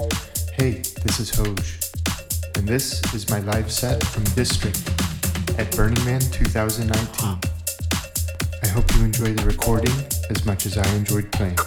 Hey, this is Hoj, and this is my live set from Distrikt at Burning Man 2019. I hope you enjoy the recording as much as I enjoyed playing.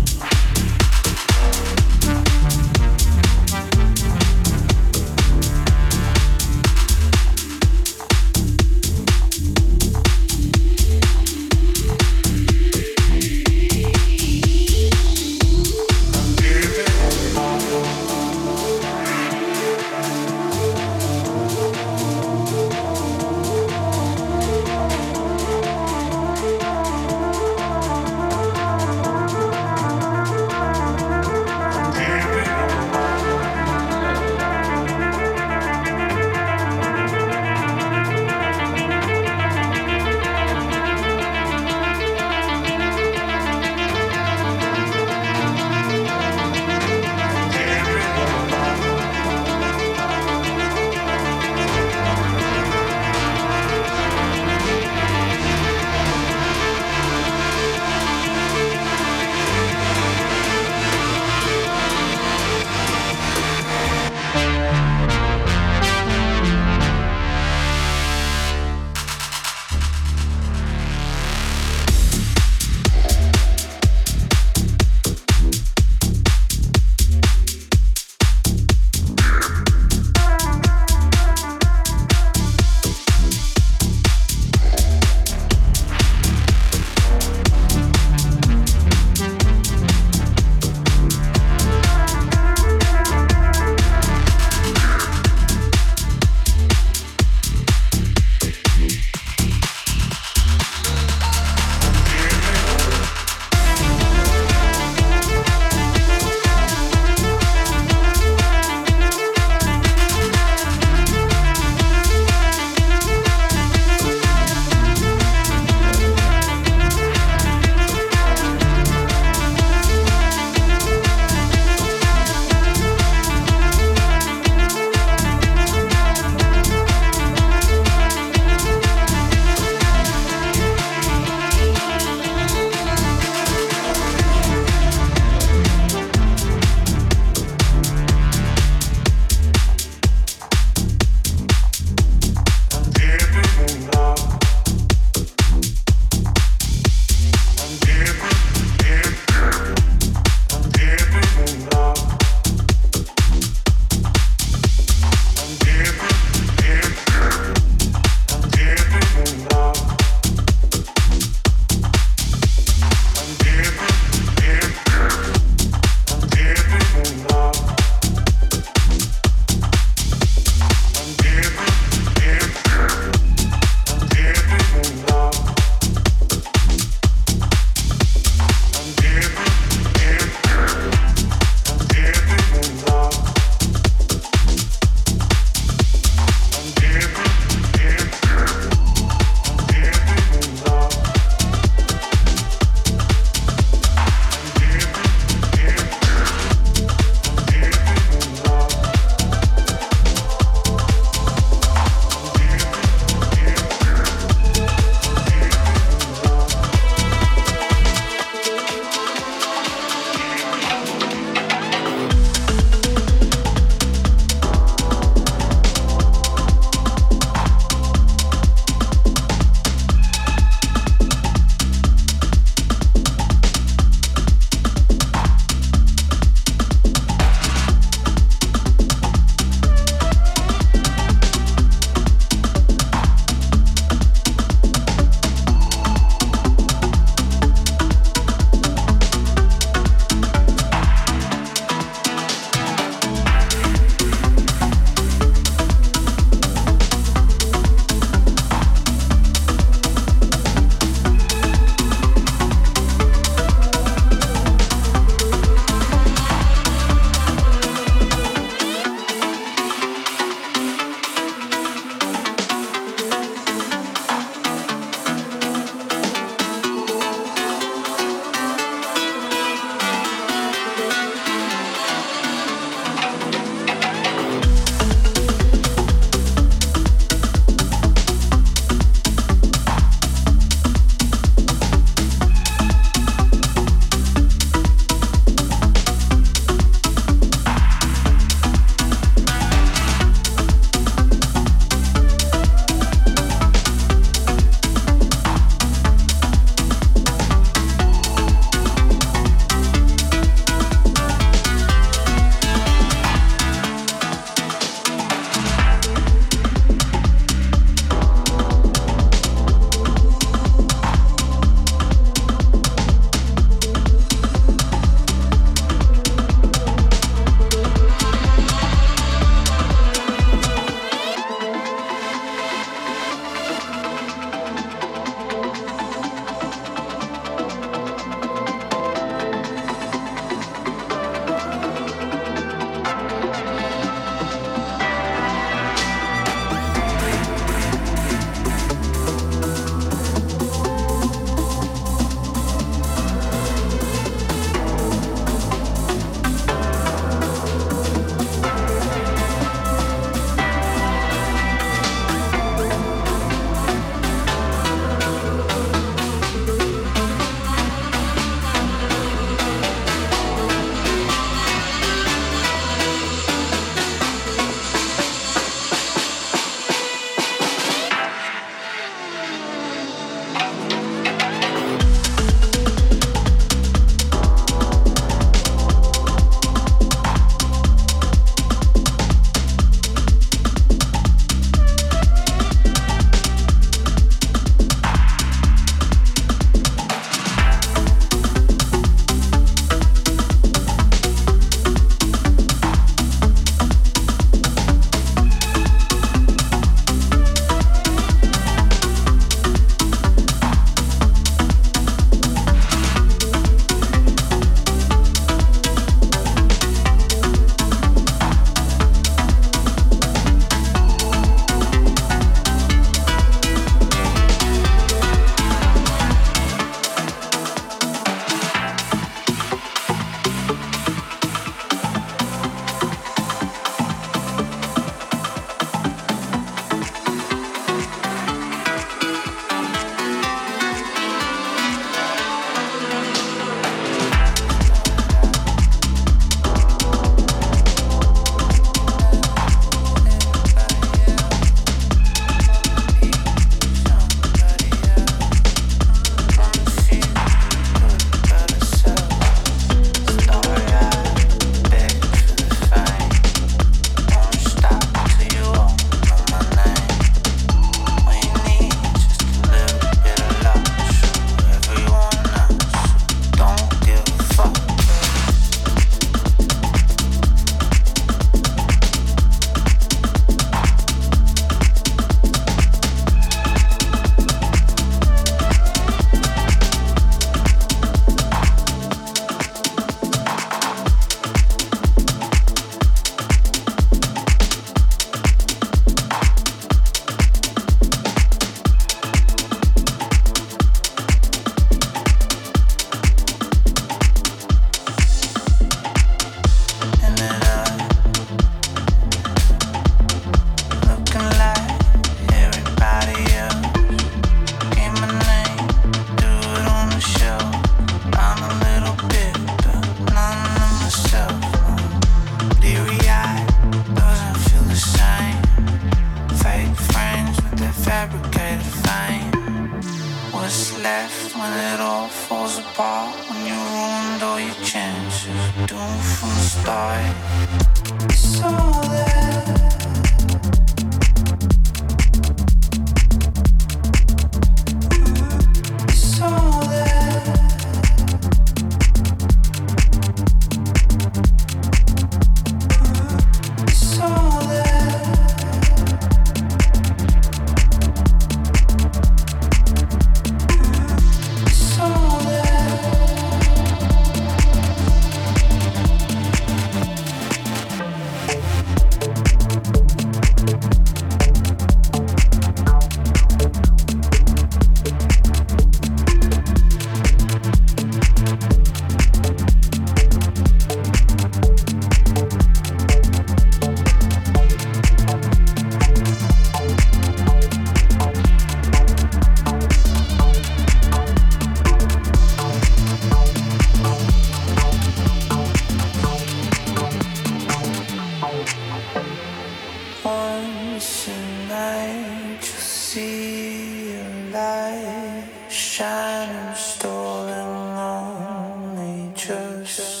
nature's.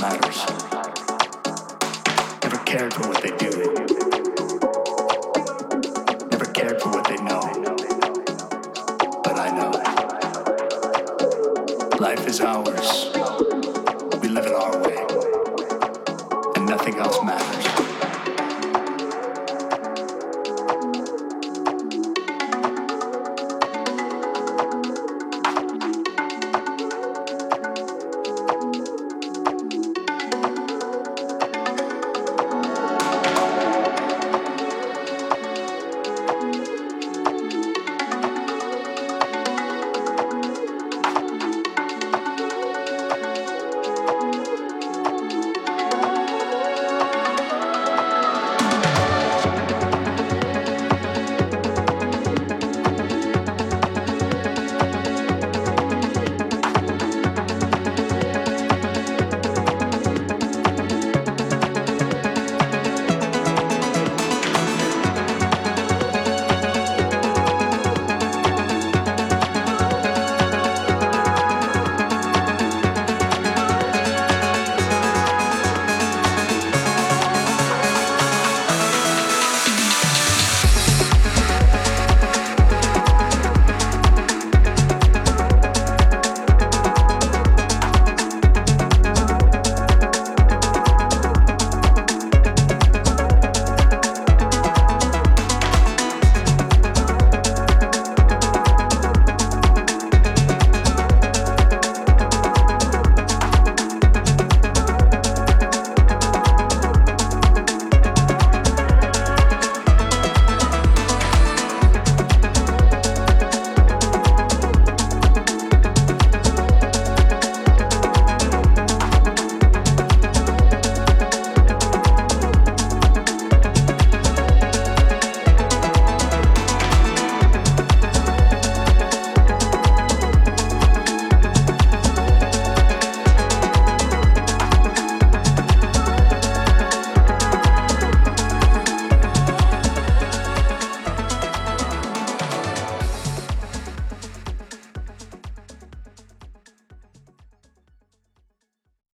matters.